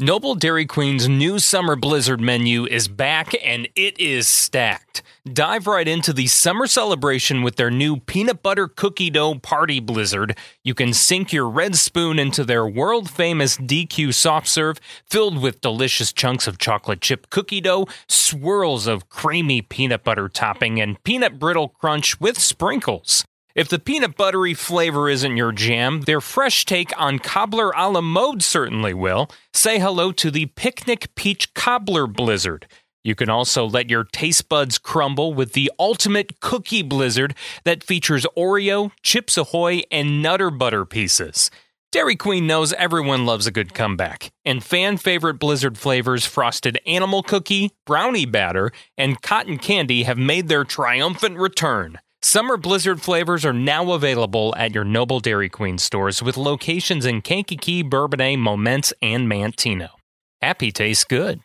Noble Dairy Queen's new summer blizzard menu is back and it is stacked. Dive right into the summer celebration with their new peanut butter cookie dough party blizzard. You can sink your red spoon into their world famous DQ soft serve filled with delicious chunks of chocolate chip cookie dough, swirls of creamy peanut butter topping, and peanut brittle crunch with sprinkles. If the peanut buttery flavor isn't your jam, their fresh take on cobbler a la mode certainly will. Say hello to the Picnic Peach Cobbler Blizzard. You can also let your taste buds crumble with the ultimate cookie blizzard that features Oreo, Chips Ahoy, and Nutter Butter pieces. Dairy Queen knows everyone loves a good comeback, and fan favorite blizzard flavors frosted animal cookie, brownie batter, and cotton candy have made their triumphant return. Summer Blizzard flavors are now available at your Noble Dairy Queen stores with locations in Kankakee, Bourbonnais, Momence, and Manteno. Happy tastes good.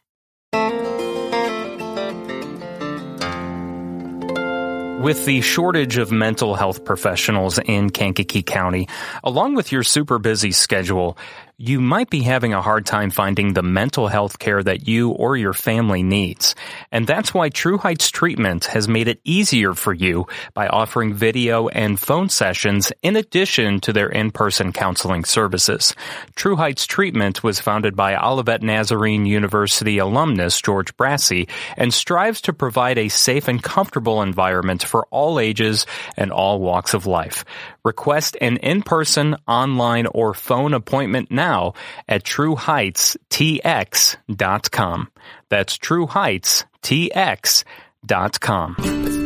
With the shortage of mental health professionals in Kankakee County, along with your super busy schedule, you might be having a hard time finding the mental health care that you or your family needs. And that's why True Heights Treatment has made it easier for you by offering video and phone sessions in addition to their in-person counseling services. True Heights Treatment was founded by Olivet Nazarene University alumnus George Brassey and strives to provide a safe and comfortable environment for all ages and all walks of life. Request an in-person, online, or phone appointment now at trueheightstx.com. That's trueheightstx.com.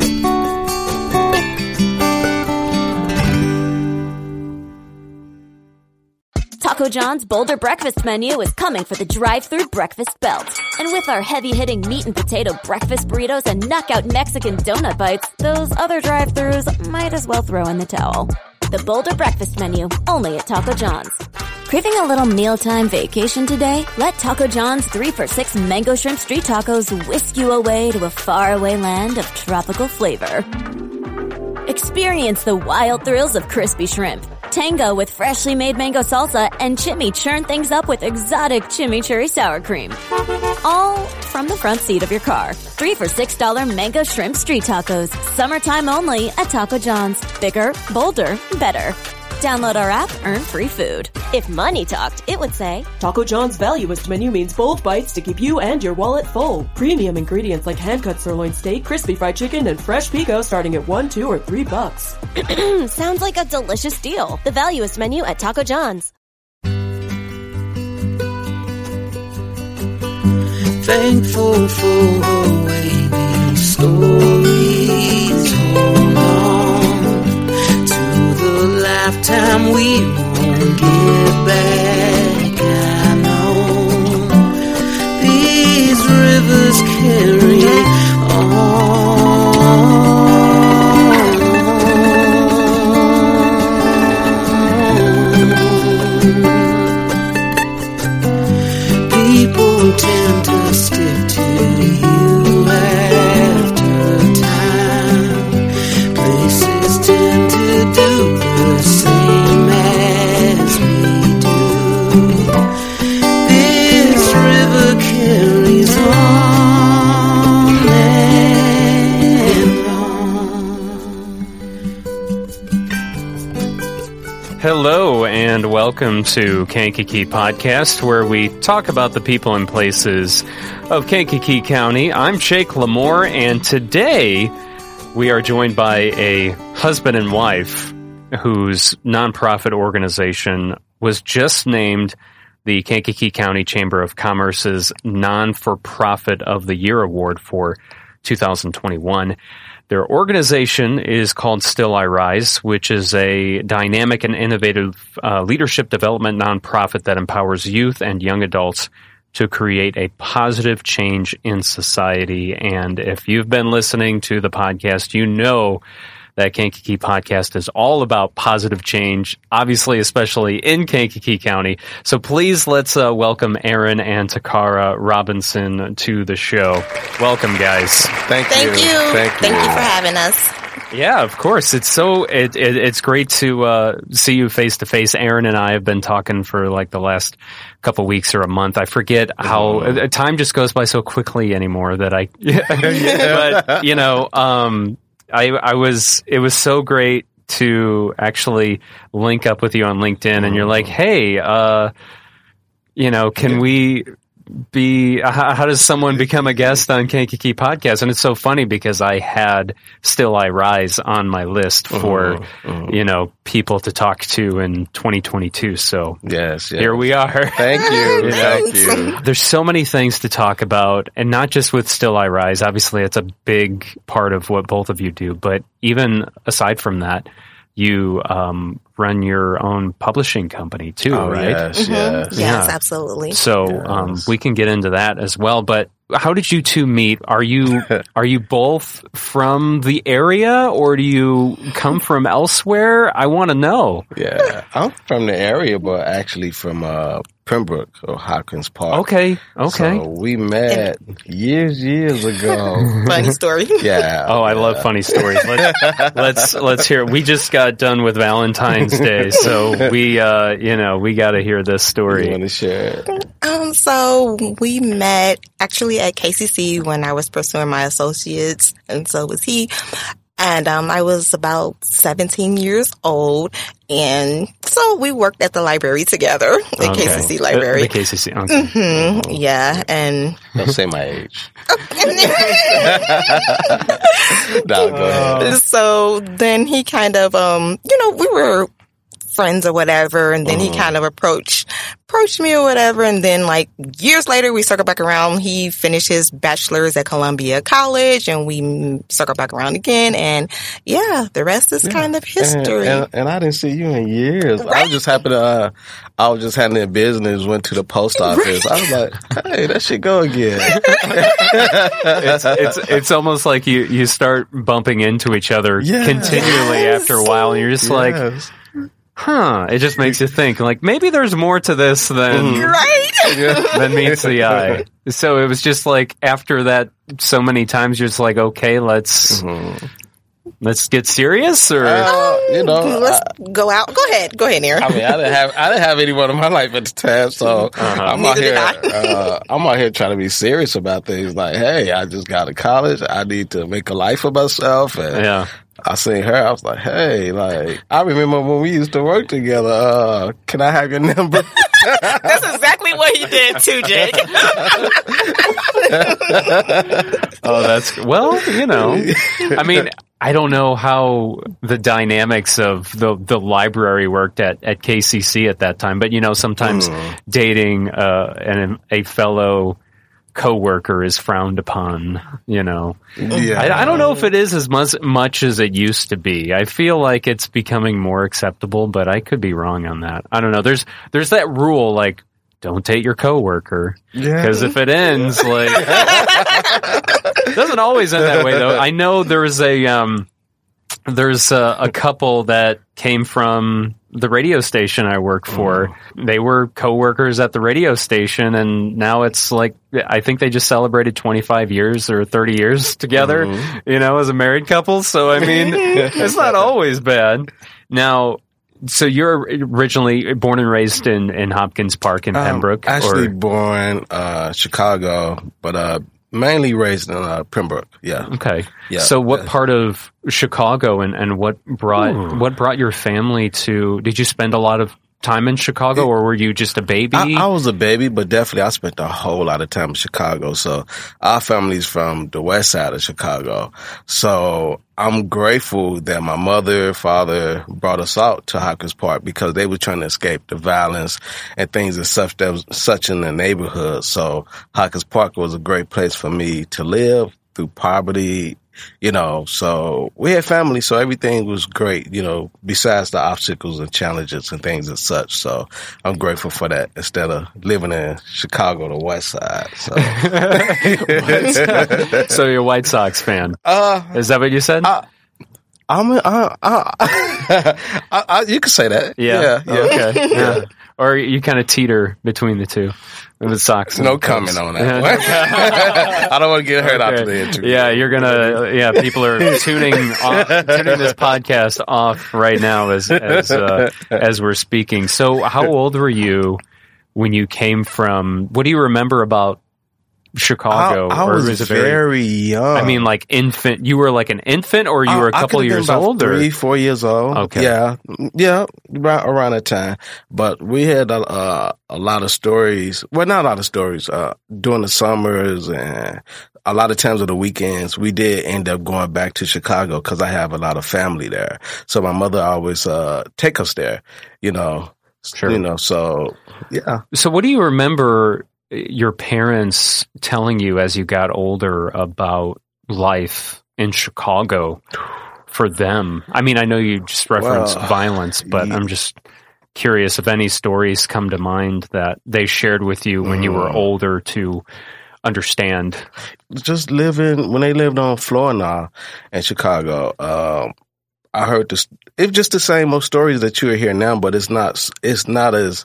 Taco John's Boulder Breakfast menu is coming for the drive-through breakfast belt. And with our heavy-hitting meat and potato breakfast burritos and knockout Mexican donut bites, those other drive-throughs might as well throw in the towel. The Boulder Breakfast menu, only at Taco John's. Craving a little mealtime vacation today? Let Taco John's 3 for 6 mango shrimp street tacos whisk you away to a faraway land of tropical flavor. Experience the wild thrills of crispy shrimp, tango with freshly made mango salsa, and Chimmy churn things up with exotic chimichurri sour cream. All from the front seat of your car. Three for $6 mango shrimp street tacos. Summertime only at Taco John's. Bigger, bolder, better. Download our app, earn free food. If money talked, it would say, Taco John's valuest menu means bold bites to keep you and your wallet full. Premium ingredients like hand-cut sirloin steak, crispy fried chicken, and fresh pico starting at one, two, or three bucks. sounds like a delicious deal. The valuest menu at Taco John's. Thankful for waiting stories. Lifetime we won't get back. I know these rivers carry welcome to Kankakee Podcast, where we talk about the people and places of Kankakee County. I'm Jake LaMore, and today we are joined by a husband and wife whose nonprofit organization was just named the Kankakee County Chamber of Commerce's Non-for-Profit of the Year Award for 2021. Their organization is called Still I Rise, which is a dynamic and innovative uh, leadership development nonprofit that empowers youth and young adults to create a positive change in society. And if you've been listening to the podcast, you know that Kankakee podcast is all about positive change, obviously, especially in Kankakee County. So please let's uh, welcome Aaron and Tocarra Robinson to the show. Welcome, guys. Thank, Thank you. Thank you. Thank you for having us. Yeah, of course. It's so it, it it's great to uh, see you face to face. Aaron and I have been talking for like the last couple weeks or a month. I forget how uh, time just goes by so quickly anymore that I. but you know, um, I I was it was so great to actually link up with you on LinkedIn, and you're like, hey, uh, you know, can we be how, how does someone become a guest on Kankakee podcast and it's so funny because I had Still I Rise on my list for you know people to talk to in 2022 so Yes, yes. here we are Thank you. Thank you. there's so many things to talk about and not just with Still I Rise obviously it's a big part of what both of you do but even aside from that you um, run your own publishing company too Oh, right yes, yes. Yes, Yeah. absolutely. So um, we can get into that as well. But how did you two meet? Are you are you both from the area, or do you come from elsewhere? I want to know. Yeah. I'm from the area, but actually from uh, Pembroke or Hopkins Park. Okay, okay. So we met years, years ago. Funny story. yeah. Oh, I love funny stories. Let's let's let's hear. it. We just got done with Valentine's Day, so we uh, you know we got to hear this You story. want to share it? Um, so we met actually at KCC when I was pursuing my associates, and so was he. And um, I was about 17 years old, and so we worked at the library together, the Okay. KCC library. The, KCC. Okay. hmm Yeah, and Don't say my age. no, go ahead. so then he kind of, um, you know, we were friends or whatever, and then he kind of approached approached me or whatever, and then like years later we circled back around. He finished his bachelor's at Columbia College, and we circled back around again, and yeah, the rest is kind of history. and, and I didn't see you in years. I was just happened to, uh, I was just handling business, went to the post office. I was like, hey, that should go again. it's, it's it's almost like you you start bumping into each other Yes. continually Yes. after a while, and you're just like, Yes. Huh? It just makes you think, like maybe there's more to this than right? than meets the eye. So it was just like after that, so many times you're just like, okay, let's let's get serious, or Uh, you know, Let's go out. Go ahead. Go ahead, Aaron. I mean, I didn't have I didn't have anyone in my life at the time, so I'm out here. I. uh, I'm out here trying to be serious about things. Like, hey, I just got to college. I need to make a life for myself. And yeah. I seen her. I was like, hey, like I remember when we used to work together. Uh, can I have your number? That's exactly what he did too, Jake. Oh, that's well, you know. I mean, I don't know how the dynamics of the the library worked at at KCC at that time, but you know, sometimes dating uh, an a fellow coworker is frowned upon. You know, yeah, I, I don't know if it is as much much as it used to be. I feel like it's becoming more acceptable, but I could be wrong on that. I don't know. There's there's that rule like. Don't date your coworker because if it ends like doesn't always end that way though. I know there's a um, there's a, a couple that came from the radio station I work for. They were coworkers at the radio station, and now it's like I think they just celebrated 25 years or 30 years together, you know, as a married couple. So I mean, it's not always bad. Now. So you're originally born and raised in, in Hopkins Park in Um, Pembroke, actually or born uh, Chicago, but uh, mainly raised in uh, Pembroke. Yeah, Okay. Yeah. So what part of Chicago and, and what brought what brought your family to did you spend a lot of time in Chicago or were you just a baby? I, I was a baby, but definitely I spent a whole lot of time in Chicago. So our family's from the west side of Chicago. So I'm grateful that my mother, father brought us out to Hopkins Park because they were trying to escape the violence and things and such that was such in the neighborhood. So Hopkins Park was a great place for me to live through poverty, you know, so we had family, so everything was great, you know, besides the obstacles and challenges and things and such. So I'm grateful for that instead of living in Chicago, the west side. So, so you're a White Sox fan. uh, Is that what you said? I'm, uh, uh, I, I, you can say that. yeah. Yeah. yeah. Okay. Yeah. Or you kind of teeter between the two with socks. No comment on that. I don't want to get hurt after the interview. Yeah, you're gonna. Yeah, people are tuning off, tuning this podcast off right now as as uh, as we're speaking. So, how old were you when you came from? What do you remember about Chicago? I, I Or was, it very, young. I mean, like infant. You were like an infant, or you I- were a couple years old, or three, four years old. Okay. yeah, yeah, around, around that time. But we had a, uh, a lot of stories. Well, not a lot of stories. Uh, during the summers and a lot of times of the weekends, we did end up going back to Chicago because I have a lot of family there. So my mother always uh take us there. You know, Sure. You know, so yeah. So, what do you remember your parents telling you as you got older about life in Chicago for them? I mean, I know you just referenced Well, violence, but ye- I'm just curious if any stories come to mind that they shared with you when you were Mm. older to understand. just living when they lived on Florida in Chicago. Um, I heard this. It's just the same old stories that you hear now, but it's not. It's not as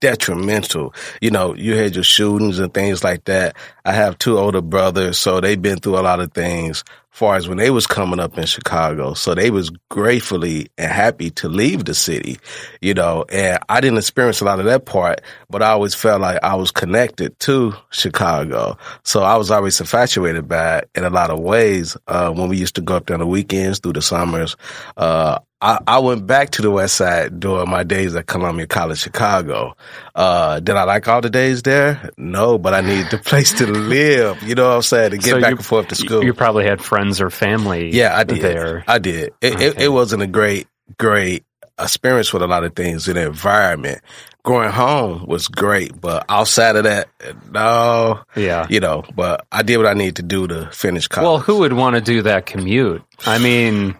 detrimental. You know, you had your shootings and things like that. I have two older brothers, so they've been through a lot of things. Far as when they was coming up in Chicago, so they was gratefully and happy to leave the city, you know. And I didn't experience a lot of that part, but I always felt like I was connected to Chicago. So I was always infatuated by it in a lot of ways. Uh, when we used to go up there on the weekends through the summers, uh, I, I went back to the West Side during my days at Columbia College, Chicago. Uh, did I like all the days there? No, but I needed the place to live. You know what I'm saying? To get So back you- and forth to school. You probably had friends or family. Yeah, I did. there. I did. It, it, Okay. it wasn't a great, great experience with a lot of things in the environment. Growing home was great, but outside of that, no, Yeah. you know, but I did what I needed to do to finish college. Well, who would want to do that commute? I mean,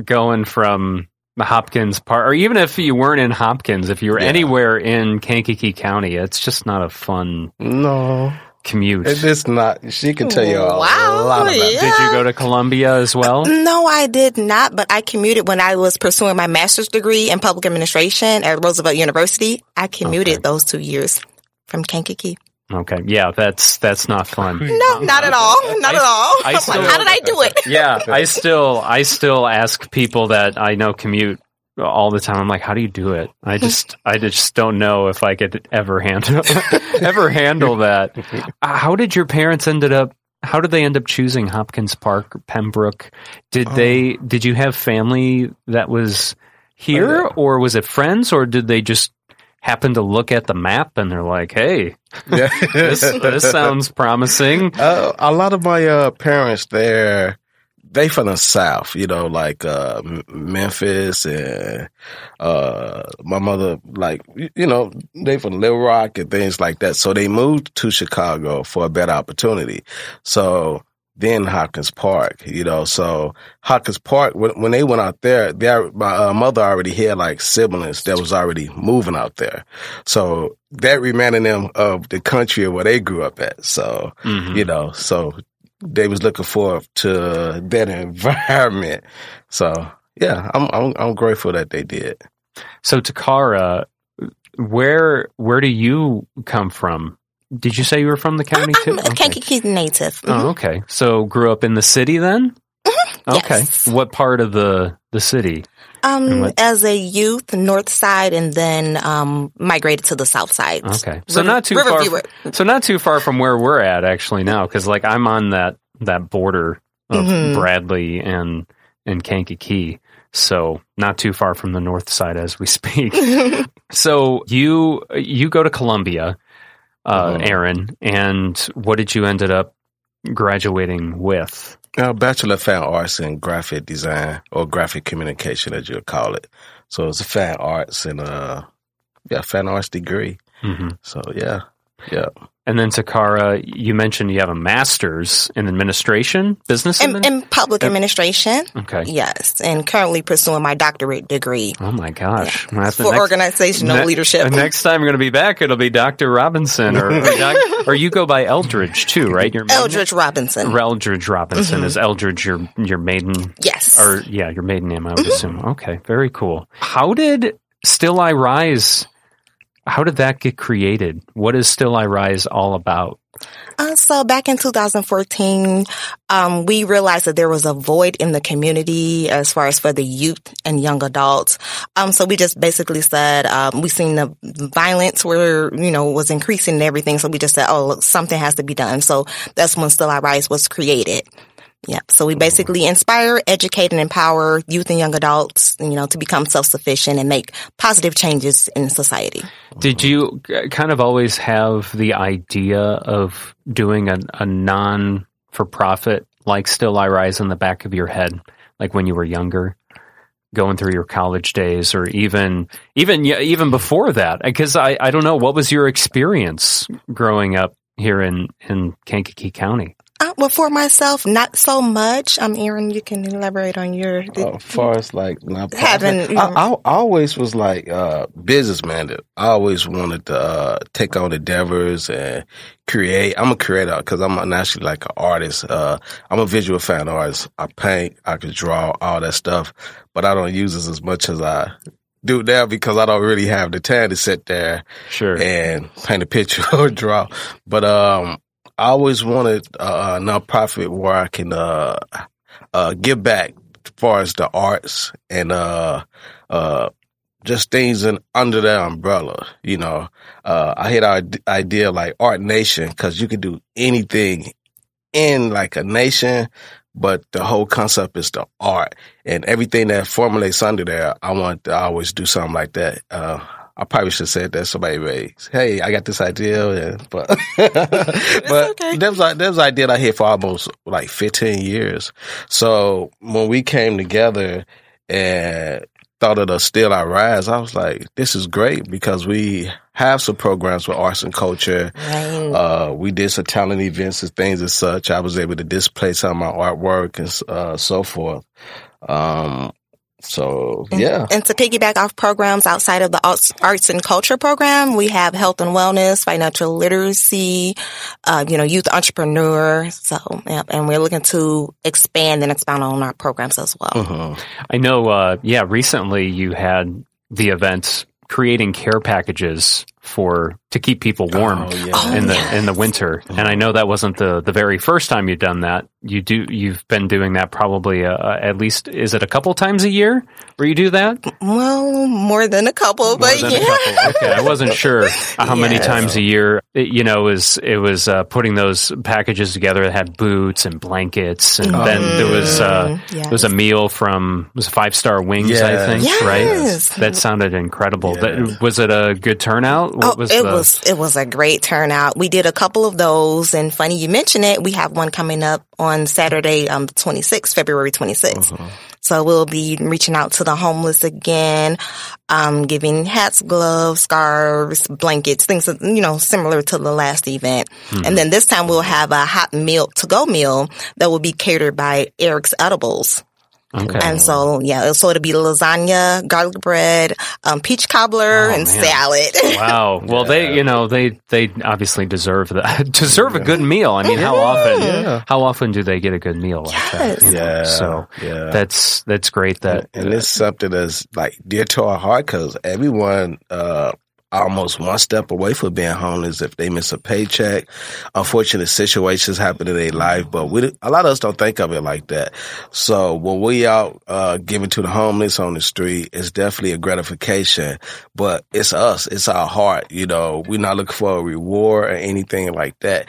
going from the Hopkins Park, or even if you weren't in Hopkins, if you were Yeah. anywhere in Kankakee County, it's just not a fun No, commute. it's just not. She can tell you a Wow, lot about yeah. Did you go to Columbia as well? No, I did not, but I commuted when I was pursuing my master's degree in public administration at Roosevelt University. I commuted Okay. those two years from Kankakee. Okay, yeah, that's that's not fun. No, not at all. Not I- at all. I I'm still- like, how did I do it? Yeah, I still I still ask people that I know commute all the time. I'm like, how do you do it? I just I just don't know if I could ever handle ever handle that. Uh, How did your parents ended up? How did they end up choosing Hopkins Park, Pembroke? Did they? Did you have family that was here, or was it friends, or did they just happen to look at the map and they're like, "Hey, Yeah. this this sounds promising." Uh, a lot of my uh, parents there, they from the south, you know, like uh, Memphis and uh, my mother, like you know, they from Little Rock and things like that. So they moved to Chicago for a better opportunity. So then Hopkins Park, you know, so Hopkins Park when, when they went out there, they, al- my uh, mother already had like siblings that was already moving out there. So that reminded them of the country where they grew up at. So Mhm. you know, so they was looking forward to that environment. So yeah, I'm I'm I'm grateful that they did. So Tocarra, where where do you come from? Did you say you were from the county too? I'm a Kankakee native. Mhm. Oh, okay. So grew up in the city then? Okay. Yes. What part of the the city? Um, as a youth, north side, and then um, migrated to the south side. Okay. So River- not too far. Riverview. So not too far from where we're at actually now cuz like I'm on that that border of Mhm. Bradley and and Kankakee. So not too far from the north side as we speak. So you you go to Columbia, uh, Mhm. Aaron, and what did you ended up graduating with? Uh, Bachelor of Fine Arts in Graphic Design or Graphic Communication, as you'll call it. So it's a fine arts and uh, yeah, fine arts degree. hmm So yeah, yeah. And then Tocarra, you mentioned you have a master's in administration, business In, admin? in public administration, Okay. yes, and currently pursuing my doctorate degree Oh my gosh! Well, for next- organizational ne- leadership. next time I'm going to be back, it'll be Dr. Robinson, or or, doc, or you go by Eldridge too, right? Your maiden- Eldridge Robinson. Eldridge Robinson mm-hmm. is Eldridge your your maiden Yes. or yeah, your maiden name, I would mm-hmm. assume. Okay, very cool. How did Still I Rise how did that get created? What is Still I Rise all about? Uh, so back in 2014, um, we realized that there was a void in the community as far as for the youth and young adults. Um, so we just basically said, um, we seen the violence where, you know, was increasing and everything. So we just said, oh, look, something has to be done. So that's when Still I Rise was created. Yeah. So we basically inspire, educate, and empower youth and young adults, you know, to become self-sufficient and make positive changes in society. Did you kind of always have the idea of doing a, a non for profit like Still I Rise in the back of your head, like when you were younger? going through your college days or even even even before that because I, I don't know what was your experience growing up here in in Kankakee County uh, well, for myself, not so much. Um, Aaron, you can elaborate on your. Uh, as far as like having, I, I, I, always was like uh, business minded. I always wanted to uh, take on endeavors and create. I'm a creator because I'm naturally like an artist. Uh, I'm a visual fan artist. I paint, I can draw, all that stuff, but I don't use it as much as I do now because I don't really have the time to sit there sure. and paint a picture or draw. But um, I always wanted a nonprofit where I can uh, uh, give back as far as the arts and uh, uh, just things in, under that umbrella. You know, uh, I had our idea like Art Nation because you can do anything in like a nation, but the whole concept is the art and everything that formulates under there. I want to always do something like that. I probably should have said that somebody raised. Hey, I got this idea, but but okay. that was that was idea I had for almost like fifteen years. So when we came together and thought of the Still I Rise, I was like, this is great because we have some programs with arts and culture. Right. Uh, we did some talent events and things and such. I was able to display some of my artwork and uh, so forth. Um, so yeah. And, and, to piggyback off programs outside of the arts, arts and culture program, we have health and wellness, financial literacy, uh, you know, youth entrepreneur. So, yeah, and we're looking to expand and expound on our programs as well. Mm-hmm. I know, uh, yeah, recently you had the event creating care packages for to keep people warm oh, yeah. in the yes. in the winter. And I know that wasn't the the very first time you've done that. You do you've been doing that probably uh, uh at least is it a couple times a year where you do that? Well, more than a couple, more but yeah. Couple. Okay, I wasn't sure how yes. many times a year. It, you know, it was it was uh, putting those packages together that had boots and blankets, and mm. then there was uh, yes. there was a meal from was five star wings, yes. I think, right? That sounded incredible. That, was it a good turnout? What oh, was it the... was it was a great turnout. We did a couple of those, and funny you mention it. We have one coming up on Saturday, um, 26th, February 26th. Uh-huh. So we'll be reaching out to the homeless again, um, giving hats, gloves, scarves, blankets, things, you know, similar to the last event. Mm-hmm. And then this time we'll have a hot meal to go meal that will be catered by Eric's Edibles. Okay. And so, yeah, so it'll be lasagna, garlic bread, um, peach cobbler, oh, and man. salad. wow. Well, yeah. they, you know, they, they obviously deserve that, deserve yeah. a good meal. I mean, how often, yeah. how often do they get a good meal like yes. that? Yeah. So yeah. that's, that's great that. And, and it's something that's like dear to our heart because everyone, uh, almost one step away from being homeless if they miss a paycheck. Unfortunate situations happen in their life, but we, a lot of us don't think of it like that. So when we out, uh, giving to the homeless on the street, it's definitely a gratification, but it's us. It's our heart. You know, we're not looking for a reward or anything like that.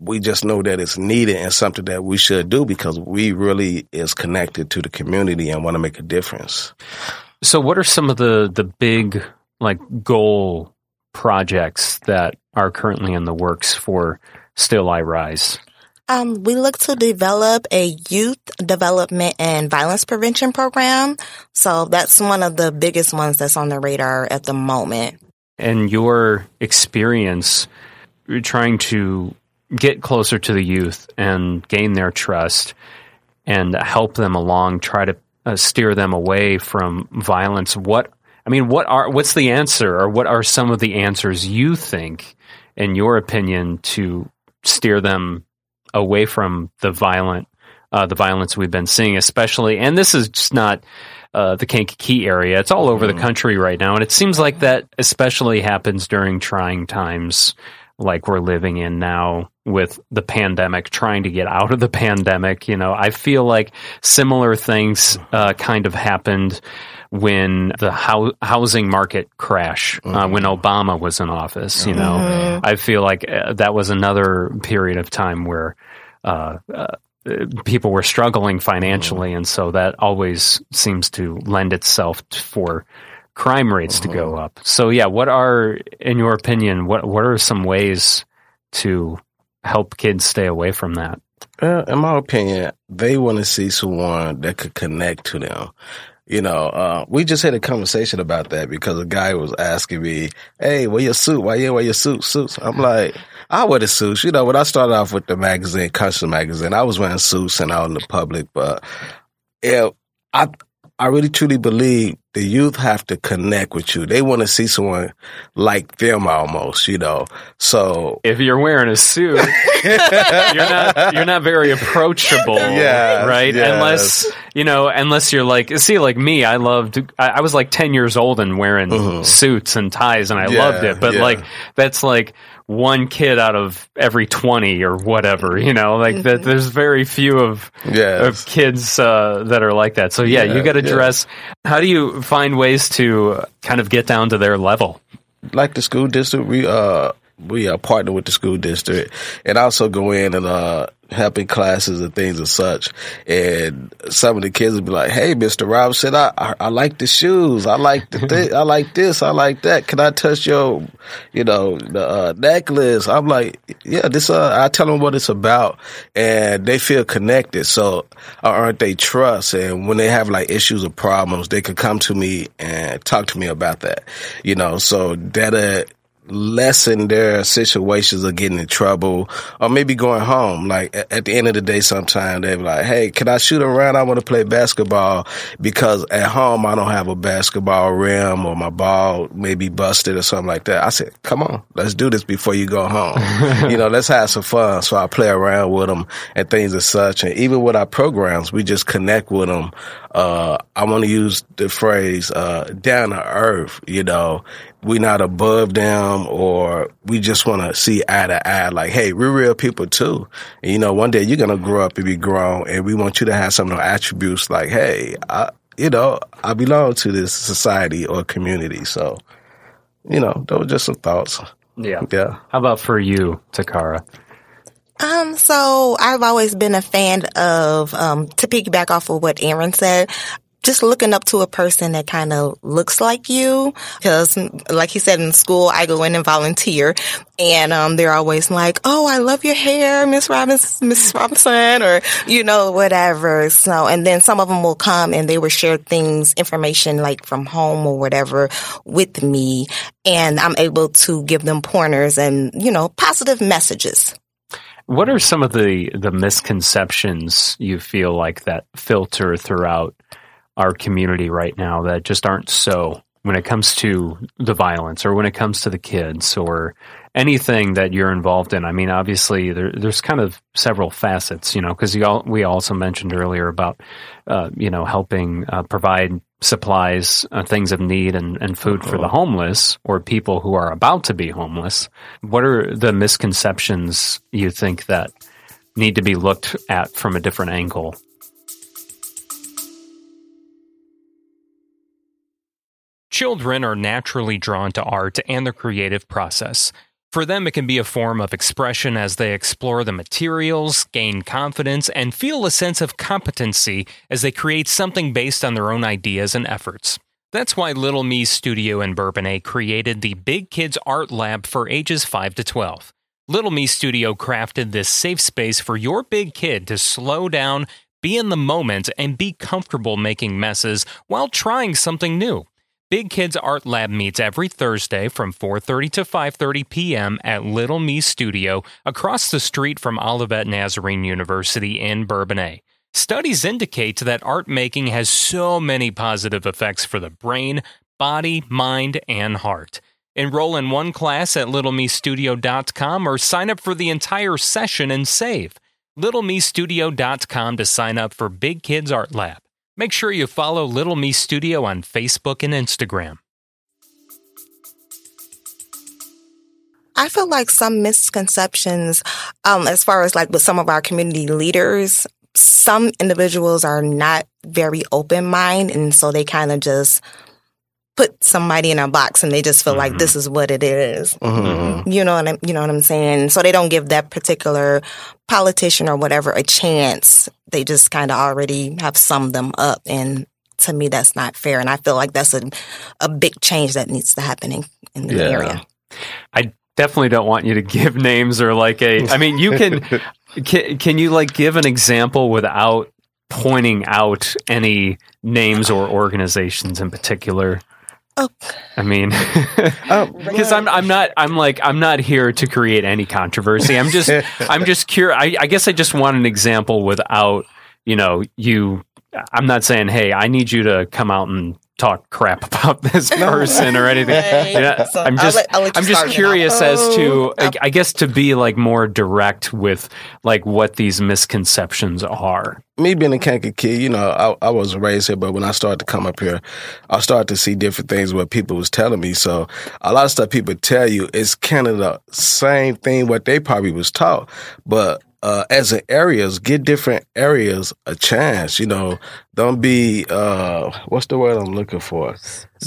We just know that it's needed and something that we should do because we really is connected to the community and want to make a difference. So what are some of the, the big like goal projects that are currently in the works for Still I Rise? Um, we look to develop a youth development and violence prevention program. So that's one of the biggest ones that's on the radar at the moment. And your experience trying to get closer to the youth and gain their trust and help them along, try to uh, steer them away from violence. What I mean, what are what's the answer, or what are some of the answers you think, in your opinion, to steer them away from the violent uh, the violence we've been seeing, especially, and this is just not uh, the Kankakee area. It's all over the country right now, and it seems like that especially happens during trying times like we're living in now with the pandemic, trying to get out of the pandemic. You know, I feel like similar things uh, kind of happened when the hou- housing market crash uh, when Obama was in office. You know, I feel like uh, that was another period of time where. Uh, uh, people were struggling financially, and so that always seems to lend itself t- for crime rates to go up. So, yeah, what are, in your opinion, what what are some ways to help kids stay away from that? Uh, in my opinion, they want to see someone that could connect to them. You know, uh, we just had a conversation about that because a guy was asking me, "Hey, wear your suit? Why you wear your suit? Suits?" I'm like, "I wear the suits." You know, when I started off with the magazine, Consciousness Magazine, I was wearing suits and out in the public. But yeah, I I really truly believe the youth have to connect with you. They want to see someone like them almost. You know, so If you're wearing a suit, you're not you're not very approachable, Yes, right? yes. Unless you know, unless you're like, see, like me, I loved. I, I was like ten years old and wearing suits and ties, and I Mm-hmm. Yeah, loved it. But yeah. like, that's like one kid out of every twenty or whatever, you know. Like that, there's very few of Yes. of kids uh, that are like that. So yeah, Yeah, you got to yeah. dress. How do you find ways to kind of get down to their level? like the school district, we uh we uh, partner with the school district and also go in and uh help in classes and things and such. And some of the kids would be like, "Hey, Mister Robinson, I, I I like the shoes. I like the thi- I like this. I like that. Can I touch your, you know, the uh, necklace?" I'm like, "Yeah, this." Uh, I tell them what it's about, and they feel connected. So, uh, aren't they trust? And when they have like issues or problems, they could come to me and talk to me about that. You know, so that uh, lessen their situations of getting in trouble or maybe going home. Like at, the end of the day, sometime they're like, Hey, can I shoot around? I want to play basketball because at home I don't have a basketball rim or my ball may be busted or something like that. I said, come on, let's do this before you go home. you know, let's have some fun. So I play around with them and things as such. And even with our programs, we just connect with them. Uh, I want to use the phrase, uh, down to earth, you know, we not above them or we just want to see eye to eye like hey we're real people too and you know one day you're gonna grow up and be grown and we want you to have some of the attributes like hey I, you know i belong to this society or community so you know those are just some thoughts Yeah. yeah How about for you, Tocarra? Um, so I've always been a fan of, um, to piggyback off of what Aaron said, just looking up to a person that kind of looks like you. Cause like he said in school, I go in and volunteer and, um, they're always like, Oh, I love your hair, Miss Robinson, Miss Robinson, or, you know, whatever. So, and then some of them will come and they will share things, information like from home or whatever with me. And I'm able to give them pointers and, you know, positive messages. What are some of the the misconceptions you feel like that filter throughout our community right now that just aren't so when it comes to the violence or when it comes to the kids or anything that you're involved in? I mean, obviously there, there's kind of several facets, you know, because we also mentioned earlier about uh, you know helping uh, provide supplies, uh, things of need, and, and food for the homeless or people who are about to be homeless. What are the misconceptions you think that need to be looked at from a different angle? Children are naturally drawn to art and the creative process. For them, it can be a form of expression as they explore the materials, gain confidence, and feel a sense of competency as they create something based on their own ideas and efforts. That's why Little Me Studio in Bourbonnais created the Big Kids Art Lab for ages 5 to 12. Little Me Studio crafted this safe space for your big kid to slow down, be in the moment, and be comfortable making messes while trying something new. Big Kids Art Lab meets every Thursday from 4:30 to 5:30 p.m. at Little Me Studio across the street from Olivet Nazarene University in Bourbonnais. Studies indicate that art making has so many positive effects for the brain, body, mind, and heart. Enroll in one class at littlemestudio.com or sign up for the entire session and save. littlemestudio.com to sign up for Big Kids Art Lab. Make sure you follow Little Me Studio on Facebook and Instagram. I feel like some misconceptions, um, as far as like with some of our community leaders, some individuals are not very open minded, and so they kind of just put somebody in a box and they just feel like this is what it is. Mhm. You know what I'm, you know what I'm saying? So they don't give that particular politician or whatever a chance. They just kind of already have summed them up. And to me, that's not fair. And I feel like that's a, a big change that needs to happen in, in the Yeah. area. I definitely don't want you to give names or like a. I mean, you can. Can, can you like give an example without pointing out any names or organizations in particular? Oh. I mean, Um, because I'm I'm not I'm like I'm not here to create any controversy. I'm just I'm just curious. I, I guess I just want an example without you know you. I'm not saying hey I need you to come out and talk crap about this person or anything. Right. Yeah, So I'm I'll just let- I'll let I'm just curious as to Oh. I, I guess to be like more direct with like what these misconceptions are. Me being a Kankakee, you know, I, I was raised here, but when I started to come up here, I started to see different things what people was telling me. So a lot of stuff people tell you is kind of the same thing what they probably was taught, but uh, as in areas, get different areas a chance. You know, don't be uh, what's the word I'm looking for?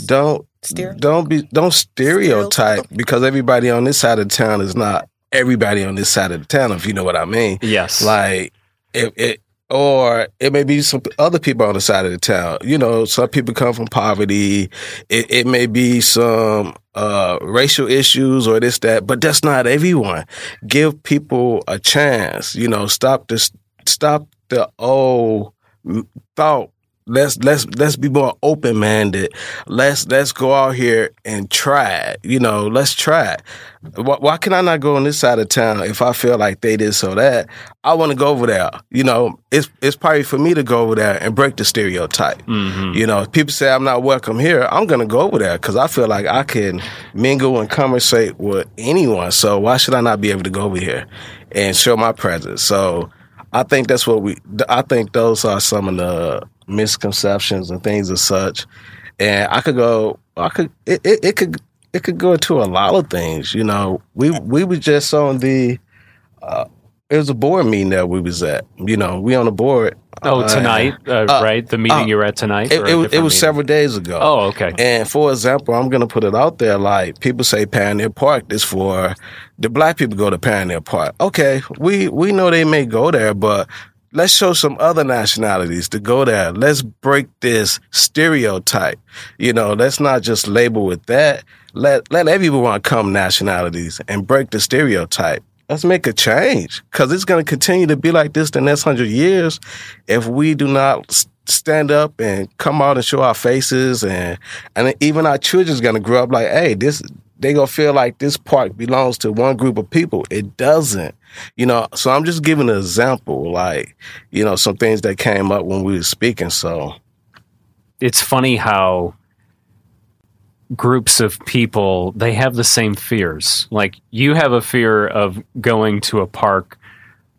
Don't Stereo- don't be don't stereotype because everybody on this side of town is not everybody on this side of the town. If you know what I mean. Yes. Like it, it or it may be some other people on the side of the town. You know, some people come from poverty. It, it may be some uh, racial issues or this that, but that's not everyone. Give people a chance. You know, stop this. Stop the old thought. Let's let's let's be more open minded. Let's let's go out here and try. it. You know, let's try. it. Why, why can I not go on this side of town if I feel like they did so that? I want to go over there. You know, it's it's probably for me to go over there and break the stereotype. Mhm. You know, people say I'm not welcome here, I'm gonna go over there because I feel like I can mingle and conversate with anyone. So why should I not be able to go over here and show my presence? So I think that's what we. I think those are some of the misconceptions and things as such. And I could go. I could. It, it, it could. It could go into a lot of things. You know, we we were just on the. Uh, it was a board meeting that we was at. You know, we on the board. Oh, uh, tonight, uh, uh, right? The meeting uh, you were at tonight. It, it, was- it was meeting? several days ago. Oh, okay. And for example, I'm going to put it out there like people say Pioneer Park is for the black people go to Pioneer Park. Okay, we we know they may go there, but let's show some other nationalities to go there. Let's break this stereotype. You know, let's not just label with that. Let let everyone come nationalities and break the stereotype. Let's make a change because it's going to continue to be like this the next hundred years if we do not stand up and come out and show our faces and and even our children's going to grow up like, hey, this they gonna feel like this park belongs to one group of people. It doesn't, you know. So I'm just giving an example, like you know, some things that came up when we were speaking. So it's funny how groups of people they have the same fears like you have a fear of going to a park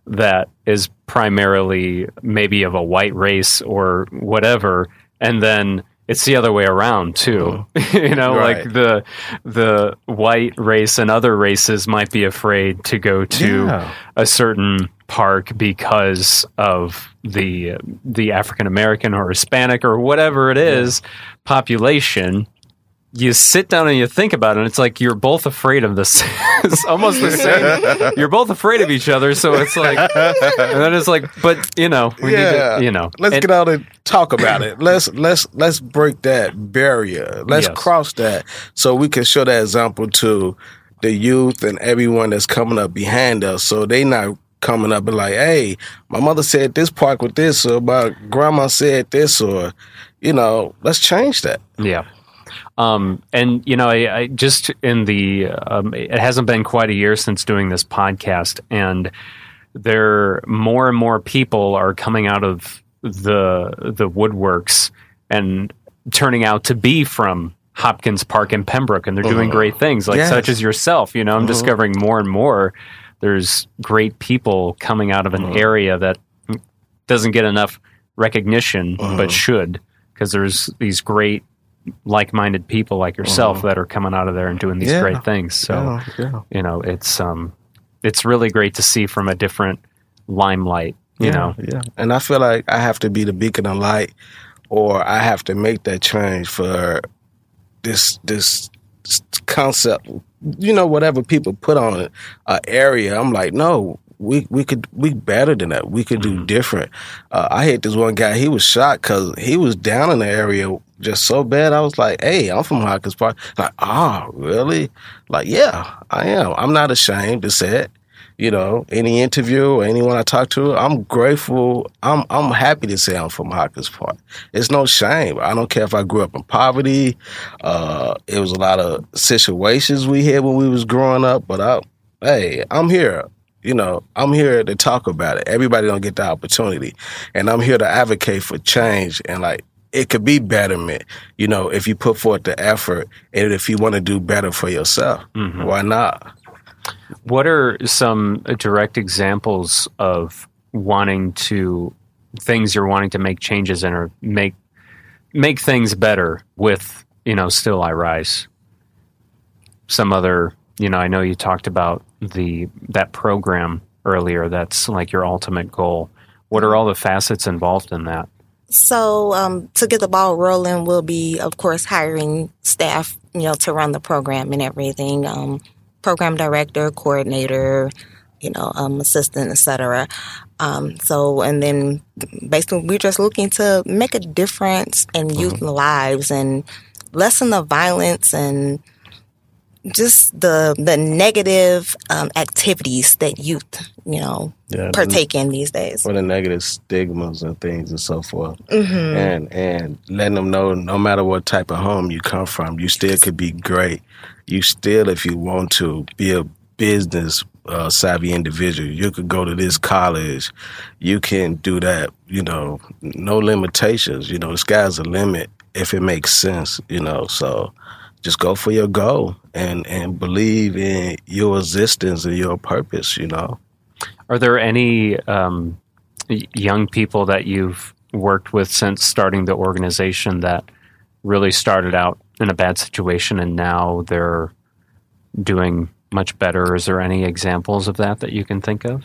that is primarily maybe of a white race or whatever and then it's the other way around too oh. you know Right. like the the white race and other races might be afraid to go to Yeah. a certain park because of the the African American or Hispanic or whatever it is population you sit down and you think about it and it's like you're both afraid of this it's almost the same you're both afraid of each other so it's like and then it's like but you know we yeah, need to, you know let's And- get out and talk about it. Let's let's let's break that barrier. Let's Yes. cross that so we can show that example to the youth and everyone that's coming up behind us. So they not coming up and like, hey, my mother said this park with this, or my grandma said this, or you know, let's change that. Yeah. Um, and you know, I, I just in the um, it hasn't been quite a year since doing this podcast, and there more and more people are coming out of the the woodworks and turning out to be from Hopkins Park in Pembroke, and they're doing Mhm. great things, like Yes. such as yourself. You know, I'm Mhm. discovering more and more there's great people coming out of an Mhm. area that doesn't get enough recognition Mhm. but should because there's these great like-minded people like yourself Mhm. that are coming out of there and doing these Yeah. great things so yeah, yeah. you know it's um it's really great to see from a different limelight you know yeah. And I feel like I have to be the beacon of light, or I have to make that change for this this concept. You know, whatever people put on it, uh, area. I'm like, no, we we could we better than that. We could do different. Uh, I hit this one guy. He was shocked because he was down in the area just so bad. I was like, hey, I'm from Hopkins Park. Like, ah, really? Like, yeah, I am. I'm not ashamed to say it you know, any interview or anyone I talk to, I'm grateful. I'm I'm happy to say I'm from Hopkins Park. It's no shame. I don't care if I grew up in poverty. Uh, it was a lot of situations we had when we was growing up, but I, hey, I'm here. You know, I'm here to talk about it. Everybody don't get the opportunity, and I'm here to advocate for change and like. It could be betterment, you know, if you put forth the effort and if you want to do better for yourself. Mhm. Why not? What are some direct examples of wanting to things you're wanting to make changes in or make make things better with, you know, Still I Rise? Some other, you know, I know you talked about the that program earlier that's like your ultimate goal. What are all the facets involved in that? So um, to get the ball rolling, we'll be, of course, hiring staff, you know, to run the program and everything. Um, program director, coordinator, you know, um, assistant, etc. Um, so, and then basically, we're just looking to make a difference in youth lives and lessen the violence and just the the negative um, activities that youth, you know, Yeah, partake in these days. for the negative stigmas and things and so forth. hmm And and letting them know no matter what type of home you come from, you still could be great. You still, if you want to, be a business uh, savvy individual. You could go to this college. You can do that. You know, no limitations. You know, the sky's the limit if it makes sense. You know, so just go for your goal and and believe in your existence and your purpose. You know. Are there any um, young people that you've worked with since starting the organization that really started out in a bad situation and now they're doing much better? Is there any examples of that that you can think of?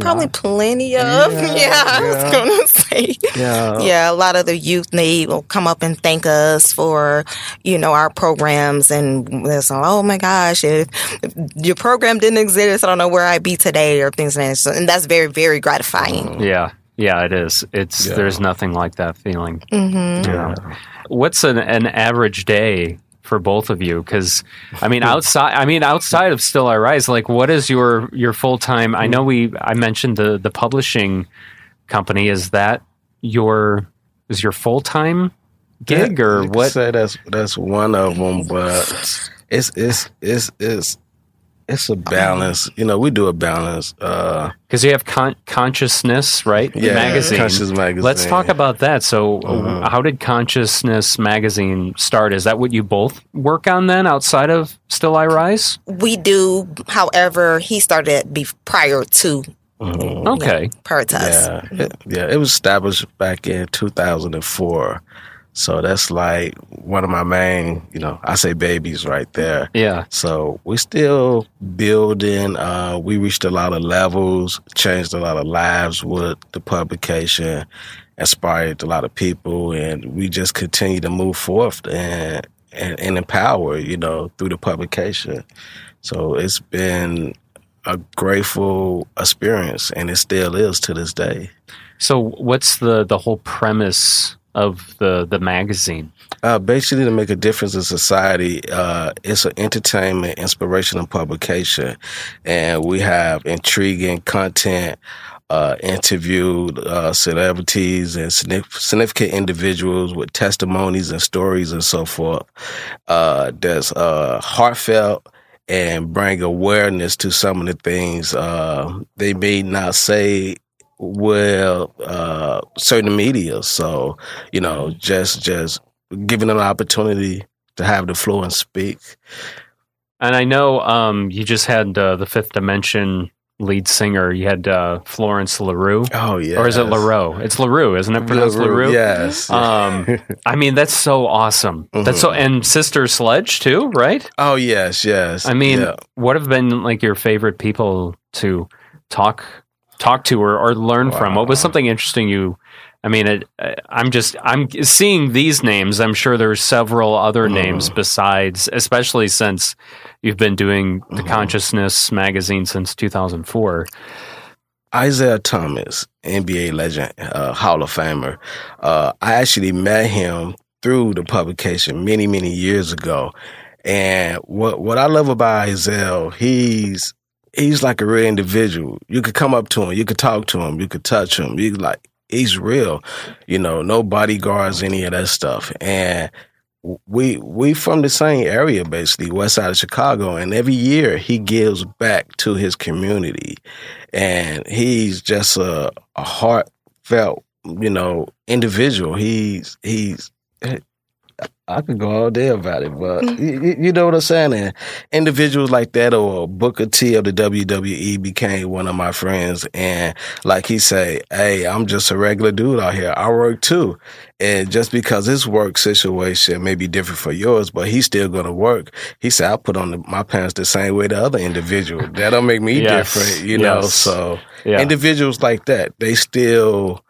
Probably plenty of. Yeah, Yeah, I was gonna say. Yeah. Yeah, a lot of the youth they will come up and thank us for, you know, our programs and they're saying, Oh my gosh, if, if your program didn't exist, I don't know where I'd be today or things like that. So, and that's very, very gratifying. Yeah, yeah, it is. It's Yeah. there's nothing like that feeling. hmm You know? What's an, an average day for both of you? Because I mean, outside, I mean, outside of Still I Rise, like, what is your your full time? I know we, I mentioned the the publishing company. Is that your is your full time gig Yeah, or what? Say that's that's one of them, but it's it's it's it's it's a balance. You know, we do a balance. Uh, Because you have con- consciousness, right? yeah, magazine. Conscious magazine. Let's talk about that. So, Mhm. how did Consciousness magazine start? Is that what you both work on then, outside of Still I Rise? We do, however, he started it be prior to Mhm. Okay. prior to us. Yeah, it, yeah. It was established back in 2004. So that's like one of my main, you know, I say babies right there. Yeah. So we're still building. Uh, we reached a lot of levels, changed a lot of lives with the publication, inspired a lot of people, and we just continue to move forth and and, and empower, you know, through the publication. So it's been a grateful experience, and it still is to this day. So, what's the the whole premise of the the magazine? Uh, basically, to make a difference in society, uh, it's an entertainment, inspirational publication, and we have intriguing content. Uh, interviewed uh, celebrities and significant individuals with testimonies and stories and so forth. Uh, that's uh, heartfelt and bring awareness to some of the things they may not say well uh, certain media. So you know, just just giving them an opportunity to have the floor and speak. And I know um, you just had uh, the Fifth Dimension lead singer. You had uh, Florence LaRue. Oh yeah, Or is it LaRue? It's LaRue, isn't it? Pronounced LaRue? Yes. Um, I mean, that's so awesome. That's so, and Sister Sledge too, right? oh yes, yes. I mean, Yeah. what have been like your favorite people to talk talk to or, or learn from? What was something interesting you? I mean, it, uh, I'm just I'm seeing these names. I'm sure there's several other Mm-hmm. names besides, especially since you've been doing Mm-hmm. the Consciousness magazine since 2004. Isiah Thomas, NBA legend, uh, Hall of Famer. Uh, I actually met him through the publication many, many years ago. And what what I love about Isiah, he's he's like a real individual. You could come up to him, you could talk to him, you could touch him. You like he's real. You know, no bodyguards, any of that stuff. And we we from the same area basically west side of chicago and every year he gives back to his community and he's just a, a heartfelt you know individual he's he's I could go all day about it, but you, you know what I'm saying. And individuals like that, or Booker T of the WWE, became one of my friends. And like he say, "Hey, I'm just a regular dude out here. I work too." And just because his work situation may be different for yours, but he's still going to work. He said, "I put on the, my pants the same way the other individual. That don't make me Yes. different, you know." So Yeah. individuals like that, they still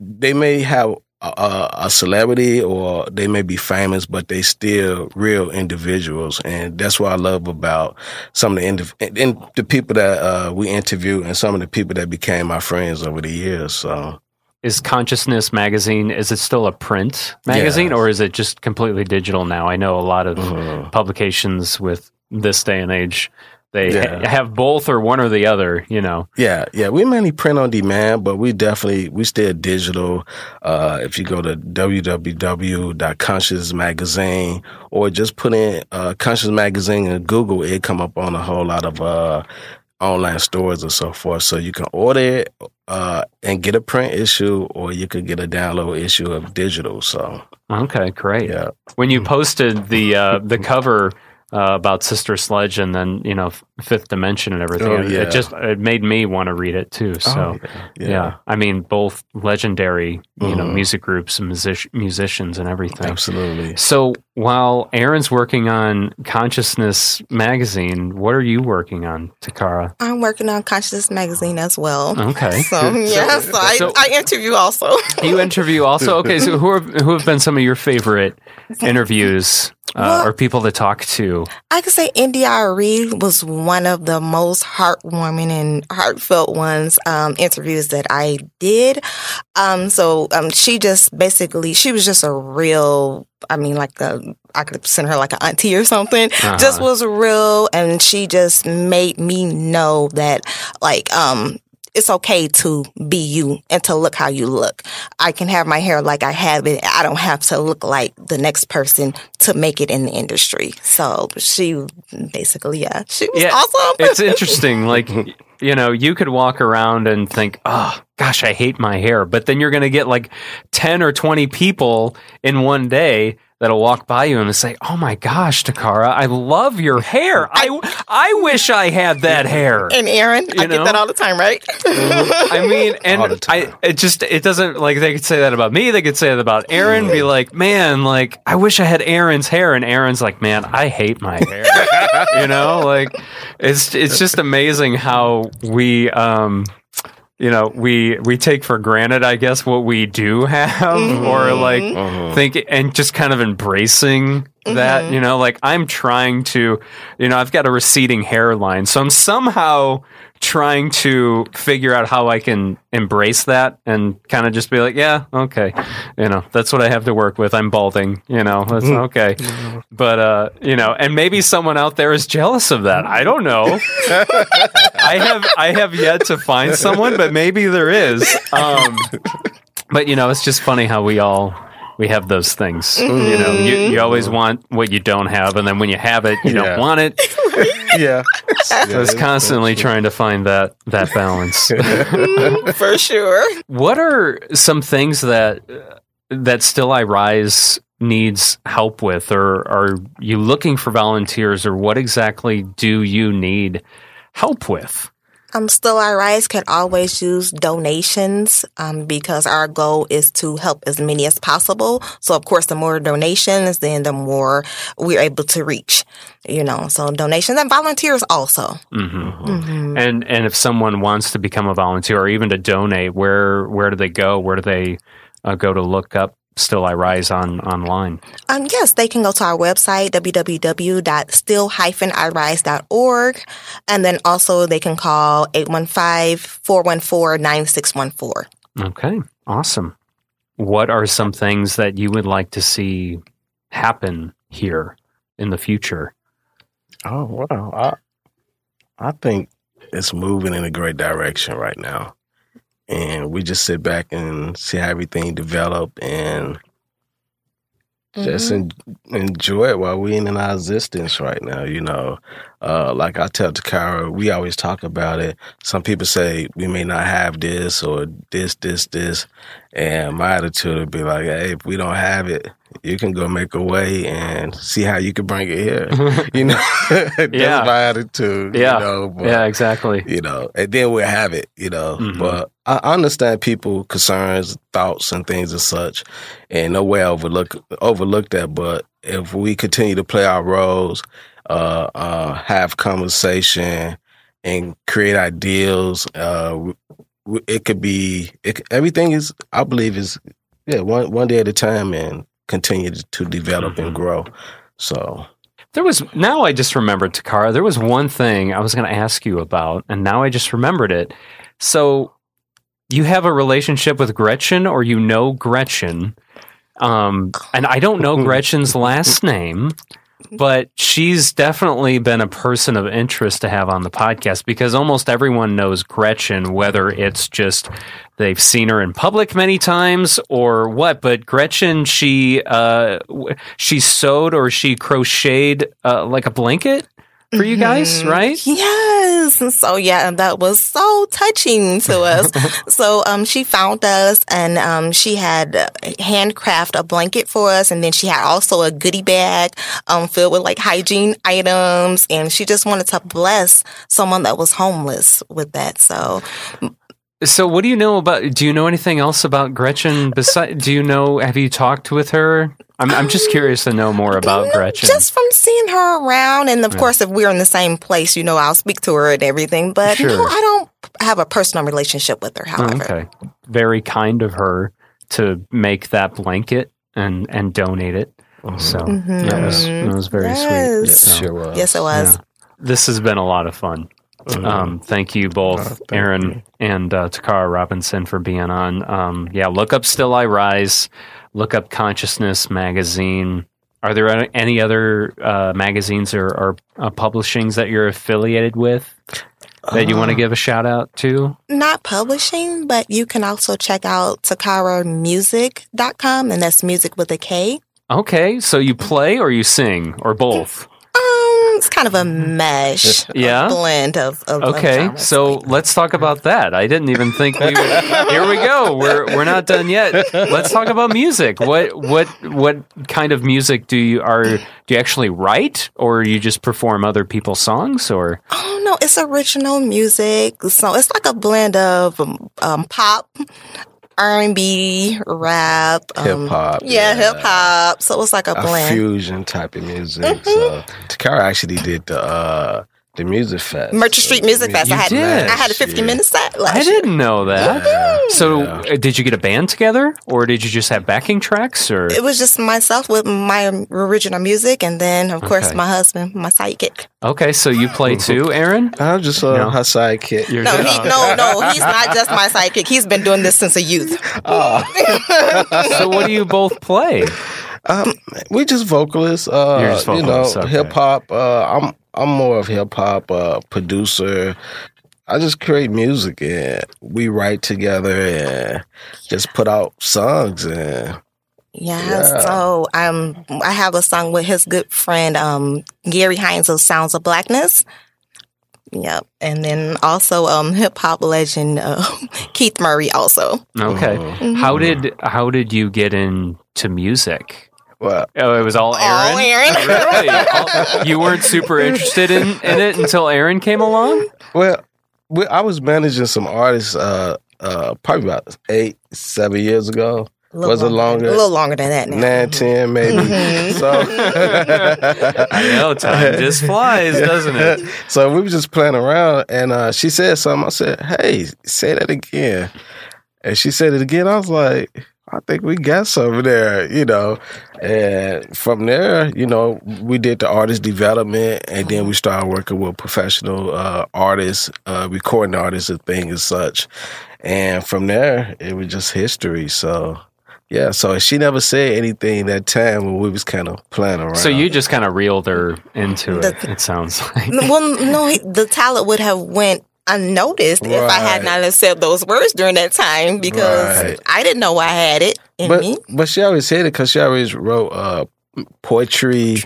they may have a, a, a celebrity or they may be famous, but they still real individuals, and that's what I love about some of the indiv- and, the people that uh, we interview and some of the people that became my friends over the years. So Is Consciousness magazine is it still a print magazine Yes. or is it just completely digital now? I know a lot of Mhm. publications with this day and age they Yeah. ha- have both or one or the other. You know. Yeah, yeah. We mainly print on demand, but we definitely we stay digital. Uh, if you go to www.conscious magazine or just put in uh, conscious magazine in Google, it come up on a whole lot of uh, online stores and so forth. So you can order it uh, and get a print issue, or you could get a download issue of digital. So Okay, great. yeah, When you posted the uh, the cover uh, about Sister Sledge and then you know Fifth Dimension and everything, Oh, it- yeah. it just it made me want to read it too. So. Oh, Yeah. I mean, both legendary, you know, Mhm. music groups and music- musicians and everything. absolutely. So while Aaron's working on Consciousness magazine, what are you working on, Tocarra? I'm working on Consciousness Magazine as well. Okay. So yeah, so, I, so- I interview also. You interview also. Okay, so who are, who have been some of your favorite interviews uh, Well- or people to talk to? I could say India.Arie was one of the most heartwarming and heartfelt ones um, interviews that I did. Um, so um, she just basically she was just a real. I mean, like a, I could send her like an auntie or something. Uh-huh. Just was real, and she just made me know that like um it's okay to be you and to look how you look. I can have my hair like I have it. I don't have to look like the next person to make it in the industry. So she basically, yeah, she was awesome. It's interesting. Like, you know, you could walk around and think, oh, gosh, I hate my hair. But then you're going to get like 10 or 20 people in one day that'll walk by you and say, oh my gosh, Tocarra, I love your hair. I, I wish I had that hair. and Aaron, I You get that all the time, right? I mean, and All the time. I, it just, it doesn't, like, they could say that about me. They could say that about Aaron, be like, man, like, I wish I had Aaron's hair. And Aaron's like, man, I hate my hair. you know, like, it's, it's just amazing how we, um, you know, we we take for granted, I guess, what we do have, or like mm-hmm. uh-huh. think and just kind of embracing that. You know, like I'm trying to, you know, I've got a receding hairline, so I'm somehow trying to figure out how I can embrace that and kind of just be like, yeah, okay, you know, that's what I have to work with. I'm balding, you know, that's okay. But uh, you know, and maybe someone out there is jealous of that. I don't know. I have I have yet to find someone, but maybe there is. Um, but you know, it's just funny how we all we have those things. You know, you, mm-hmm. you always want what you don't have, and then when you have it, you Yeah. don't want it. Yeah, So it's constantly trying to find that that balance. Mm-hmm. For sure. what are some things that that still I rise needs help with, or are you looking for volunteers, or what exactly do you need help with? Um, Still I Rise could always use donations um, because our goal is to help as many as possible. So, of course, the more donations, then the more we're able to reach. You know, so donations and volunteers also. Mm-hmm. And and if someone wants to become a volunteer or even to donate, where where do they go? Where do they uh, go to look up Still I Rise on online? Um, yes, they can go to our website, www.still-irise.org. And then also they can call 815-414-9614. Okay, awesome. What are some things that you would like to see happen here in the future? Oh wow, I I think it's moving in a great direction right now, and we just sit back and see how everything develop and just en- enjoy it while we in our existence right now. You know, uh, like I tell Tocarra, we always talk about it. Some people say we may not have this or this, this, this, and my attitude would be like, hey, if we don't have it, you can go make a way and see how you can bring it here. you know, that's Yeah. my attitude. Yeah. you know, but, yeah, exactly. you know, and then we'll have it, you know. Mhm. But I understand people concerns, thoughts, and things as such, and no way I overlook overlook that. But if we continue to play our roles, uh, uh, have conversation, and create ideals, uh, it could be it, everything is. I believe is yeah, one one day at a time, and continue to, develop and grow. So There was now I just remembered Tocarra. There was one thing I was going to ask you about, and now I just remembered it. So you have a relationship with Gretchen, or you know Gretchen, um, and I don't know Gretchen's last name, but she's definitely been a person of interest to have on the podcast because almost everyone knows Gretchen, whether it's just they've seen her in public many times or what. But Gretchen, she uh, she sewed or she crocheted uh, like a blanket for you guys, Mhm. right? Yes. So yeah, that was so touching to us. so um, she found us and um, she had handcraft a blanket for us, and then she had also a goodie bag um, filled with like hygiene items, and she just wanted to bless someone that was homeless with that. So So, what do you know about? Do you know anything else about Gretchen? Besides, do you know? Have you talked with her? I'm I'm just curious to know more about Gretchen. Just from seeing her around, and of Yeah. course, if we're in the same place, you know, I'll speak to her and everything. But Sure. no, I don't have a personal relationship with her. Oh, However, okay, very kind of her to make that blanket and and donate it. So Mhm. that was that was very sweet. Yes. So, sure was. yes, it was. yeah. This has been a lot of fun. Mhm. Um, thank you both, Oh, thank Aaron you. and uh, Tocarra Robinson, for being on. Um, yeah, look up Still I Rise. Look up Consciousness Magazine. Are there any- any other uh, magazines or, or uh, publishings that you're affiliated with that you want to Uh, give a shout out to? Not publishing, but you can also check out takaramusic.com, and that's music with a K. Okay, so you play or you sing or both? Um, it's kind of a mesh, Yeah? a blend of, of of Okay, genres. so let's talk about that. I didn't even think we. Would, here we go. We're we're not done yet. Let's talk about music. What what what kind of music do you are do you actually write or you just perform other people's songs or? Oh no, it's original music. So it's like a blend of um, pop, R and B, rap, um, Hip hop, Yeah, yeah. hip hop. So it was like a a blend. fusion type of music. So Takara actually did the uh the music fest. Merchant Street Music Fest. I had did? I had a 50 minute set last I year. didn't know that. Yeah, So yeah. uh, did you get a band together or did you just have backing tracks or? It was just myself with my original music, and then of course Okay. my husband, my sidekick. Okay, so you play too, Aaron? I'm just uh, No. her sidekick. You're No, he, no, no, he's not just my sidekick. He's been doing this since a youth. so what do you both play? Um, we just vocalists. Uh, You're just you know, vocalists, okay. hip hop. Uh, I'm I'm more of hip hop uh, producer. I just create music and we write together and just put out songs and Yeah, Yeah. so um, I have a song with his good friend um, Gary Hines of Sounds of Blackness. Yep, and then also um, hip hop legend uh, Keith Murray also. Okay. Mhm. How did how did you get into music? Well, Oh, it was all Aaron. All Aaron. really? All- you weren't super interested in, in it until Aaron came along. well, we, I was managing some artists, uh, uh, probably about eight, seven years ago. A little Was it longer? A little longer than that now. Nine, ten, maybe. So I know time just flies, doesn't it? so we were just playing around, and uh, she said something. I said, "Hey, say that again." And she said it again. I was like, "I think we got something there," you know. And from there, you know, we did the artist development, and then we started working with professional uh, artists, uh, recording artists, and things and such. And from there, it was just history. So. Yeah, so she never said anything that time when we was kind of playing around. So you just kind of reeled her into it. It sounds like. Well, no, he- the talent would have went unnoticed if I had not said those words during that time because Right. I didn't know I had it in but me. but she always said it because she always wrote uh, poetry.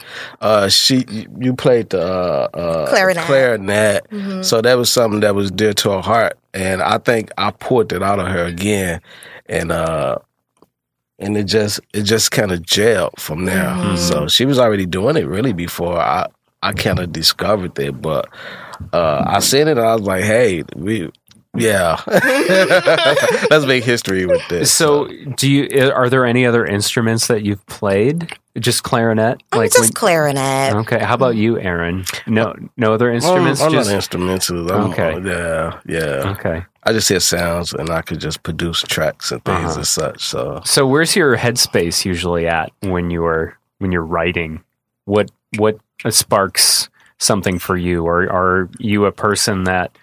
Uh, she you played the uh, uh, Clarinet. clarinet. Mm-hmm. so that was something that was dear to her heart, and I think I poured it out of her again, and uh, and it just it just kind of gelled from there. Mm-hmm. So she was already doing it really before I I kind of discovered it, but uh, I seen it and I was like, hey, we. Yeah, let's make history with this. So, do you? Are there any other instruments that you've played? Just clarinet? I'm Like just when- clarinet. okay. How about you, Aaron? No, no other instruments. I'm, I'm just not instrumental. I'm, Okay. Yeah, yeah. okay. I just hear sounds and I could just produce tracks and things Uh-huh. and such. So So, where's your headspace usually at when you're when you're writing? What what sparks something for you, or are you a person that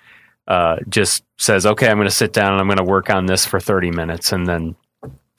uh, just says, "Okay, I'm going to sit down and I'm going to work on this for 30 minutes and then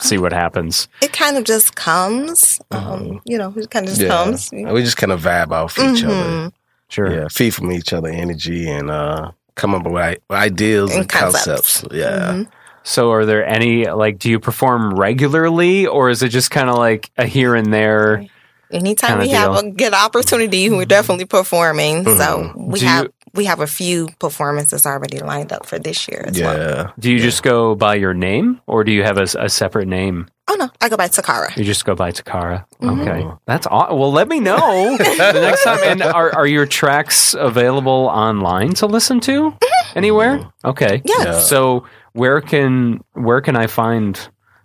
see what happens"? It kind of just comes. Uh-huh. Um, you know, it kind of just yeah, comes. we just kind of vibe off each other. Mhm. Sure. Yeah, feed from each other energy and uh, come up with ideas and, And concepts. concepts. Yeah. Mhm. So, are there any like? Do you perform regularly, or is it just kind of like a here and there? Anytime Kinda we have a good opportunity, we're definitely performing. So Mhm. we Do have you- we have a few performances already lined up for this year as well. Yeah. Do you just go by your name, or do you have a, a separate name? Oh no, I go by Tocarra. You just go by Tocarra. Mm-hmm. Okay, that's aw- well. Let me know the next time. And are are your tracks available online to listen to anywhere? Okay. Yes. Yeah. So where can where can I find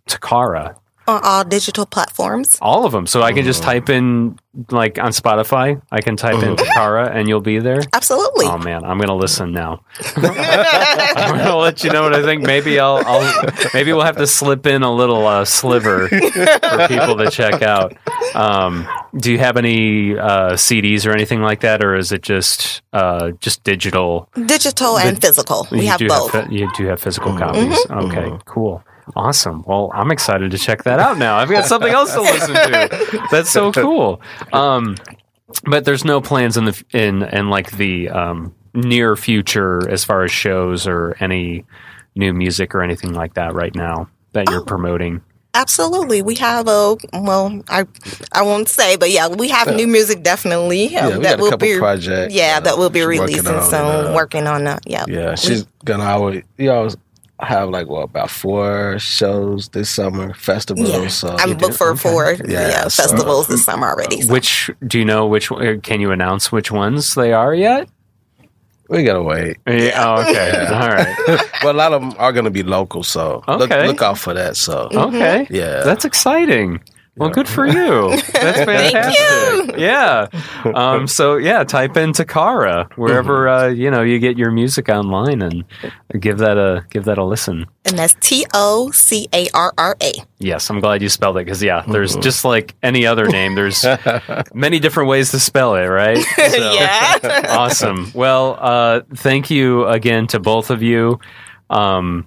Tocarra? On all digital platforms. All of them. So I can just type in like on Spotify. I can type in Tocarra, and you'll be there. Absolutely. Oh man, I'm gonna listen now. I'm gonna let you know what I think. Maybe I'll, I'll maybe we'll have to slip in a little uh, sliver for people to check out. Um, do you have any uh, CDs or anything like that, or is it just uh, just digital? digital and physical. We have both. Have, you do have physical copies. Okay, cool. Awesome. Well, I'm excited to check that out now. I've got something else to listen to. That's so cool. Um, but there's no plans in the in in like the um, near future as far as shows or any new music or anything like that right now that Oh. you're promoting. Absolutely. We have a well, I I won't say, but yeah, we have new music definitely um, Yeah, we that got a will couple be projects, Yeah, uh, that will be releasing on, soon. uh, working on that. Yeah. Yeah. She's gonna always, you always have like, what, about four shows this summer, festivals. Yeah, So I'm booked for four Yeah, yeah, so- festivals this summer already. so. Which do you know? Which uh, can you announce which ones they are yet? we gotta wait. Yeah, oh, okay. All right. but a lot of them are gonna be local, so look, Okay. look out for that. So Okay. Yeah. That's exciting. Well, good for you. That's fantastic. Thank you. Yeah. Um, so yeah, type in Tocarra wherever uh, you know you get your music online and give that a give that a listen. and that's T O C A R R A. Yes, I'm glad you spelled it because yeah, there's just like any other name. There's many different ways to spell it, right? So, Yeah. awesome. Well, uh, thank you again to both of you. Um,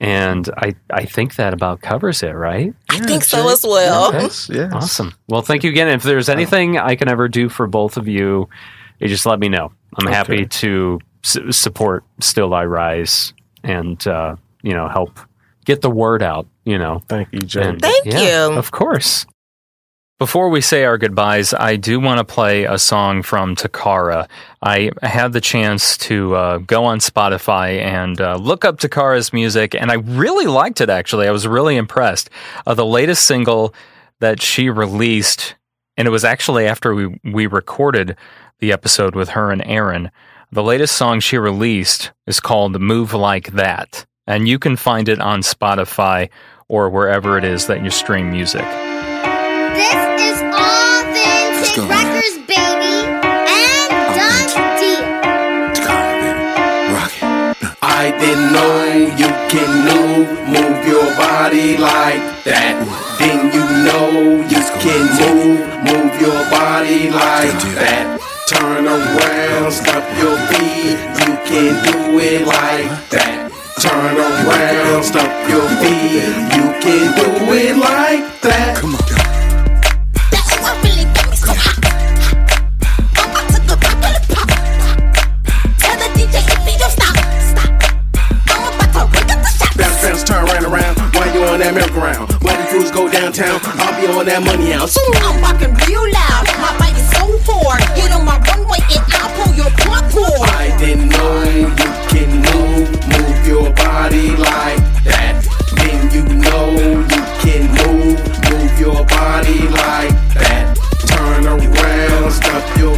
and I, I think that about covers it, right? I think so as well. yes, yes. Awesome. Well, thank you again. If there's anything I can ever do for both of you, you just let me know. I'm happy to s- support Still I Rise and, uh, you know, help get the word out, you know. Thank you, Joe. And- Thank yeah, you. Of course. Before we say our goodbyes, I do want to play a song from Tocarra. I had the chance to uh, go on Spotify and uh, look up Tocarra's music, and I really liked it actually. I was really impressed. Uh, the latest single that she released, and it was actually after we, we recorded the episode with her and Aaron. The latest song she released is called Move Like That, and you can find it on Spotify or wherever it is that you stream music. This is all vintage records, baby, and done deal. I didn't know you can move, move your body like that. Then you know you can move, move your body like that. Turn around, stop your feet. You can do it like that. Turn around, stop your feet. You can do it like that. Come on. While you on that merry-go-round. While the crews go downtown, I'll be on that money out. So I'm rocking real loud. My bite is so hard. Get on my runway and I'll pull your plug cord. I didn't know you can move, move your body like that. Then you know you can move, move your body like that. Turn around, stop your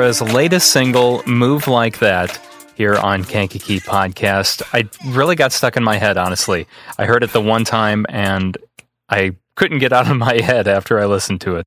Tocarra's latest single, Move Like That, here on Kankakee Podcast. I really got stuck in my head, honestly. I heard it the one time and I couldn't get out of my head after I listened to it.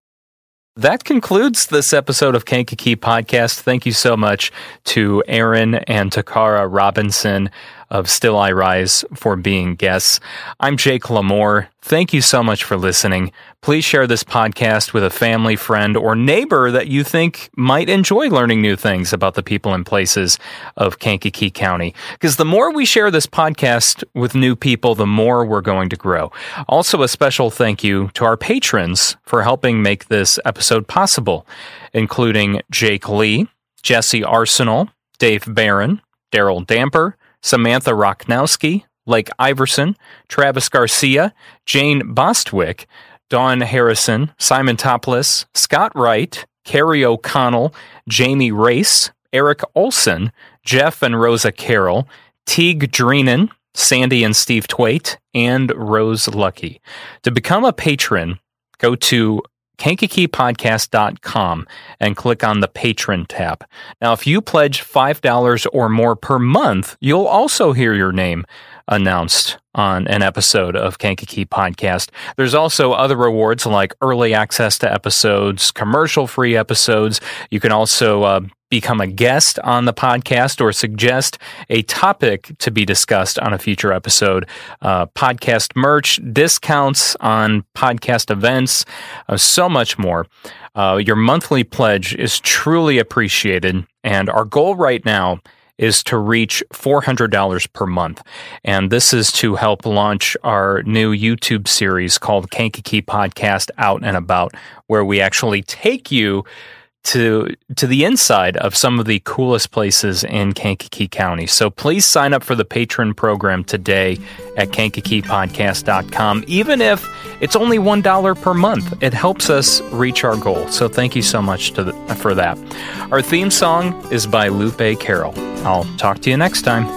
That concludes this episode of Kankakee Podcast. Thank you so much to Aaron and Tocarra Robinson of Still I Rise for being guests. I'm Jake LaMore. Thank you so much for listening. Please share this podcast with a family, friend, or neighbor that you think might enjoy learning new things about the people and places of Kankakee County. Because the more we share this podcast with new people, the more we're going to grow. Also, a special thank you to our patrons for helping make this episode possible, including Jake Lee, Jesse Arsenal, Dave Barron, Daryl Damper, Samantha Rocknowski, Lake Iverson, Travis Garcia, Jane Bostwick, Dawn Harrison, Simon Topless, Scott Wright, Carrie O'Connell, Jamie Race, Eric Olson, Jeff and Rosa Carroll, Teague Dreenan, Sandy and Steve Twait, and Rose Lucky. To become a patron, go to kankakeepodcast.com and click on the patron tab. Now, if you pledge $5 or more per month, you'll also hear your name announced on an episode of Kankakee Podcast. There's also other rewards like early access to episodes, commercial free episodes. You can also uh, become a guest on the podcast or suggest a topic to be discussed on a future episode. Uh, podcast merch, discounts on podcast events, uh, so much more. Uh, your monthly pledge is truly appreciated. And our goal right now is to reach $400 per month. And this is to help launch our new YouTube series called Kankakee Podcast Out and About, where we actually take you to to the inside of some of the coolest places in Kankakee County. So please sign up for the patron program today at kankakeepodcast.com even if it's only $1 per month. It helps us reach our goal. So thank you so much the, for that. Our theme song is by Lupe Carroll. I'll talk to you next time.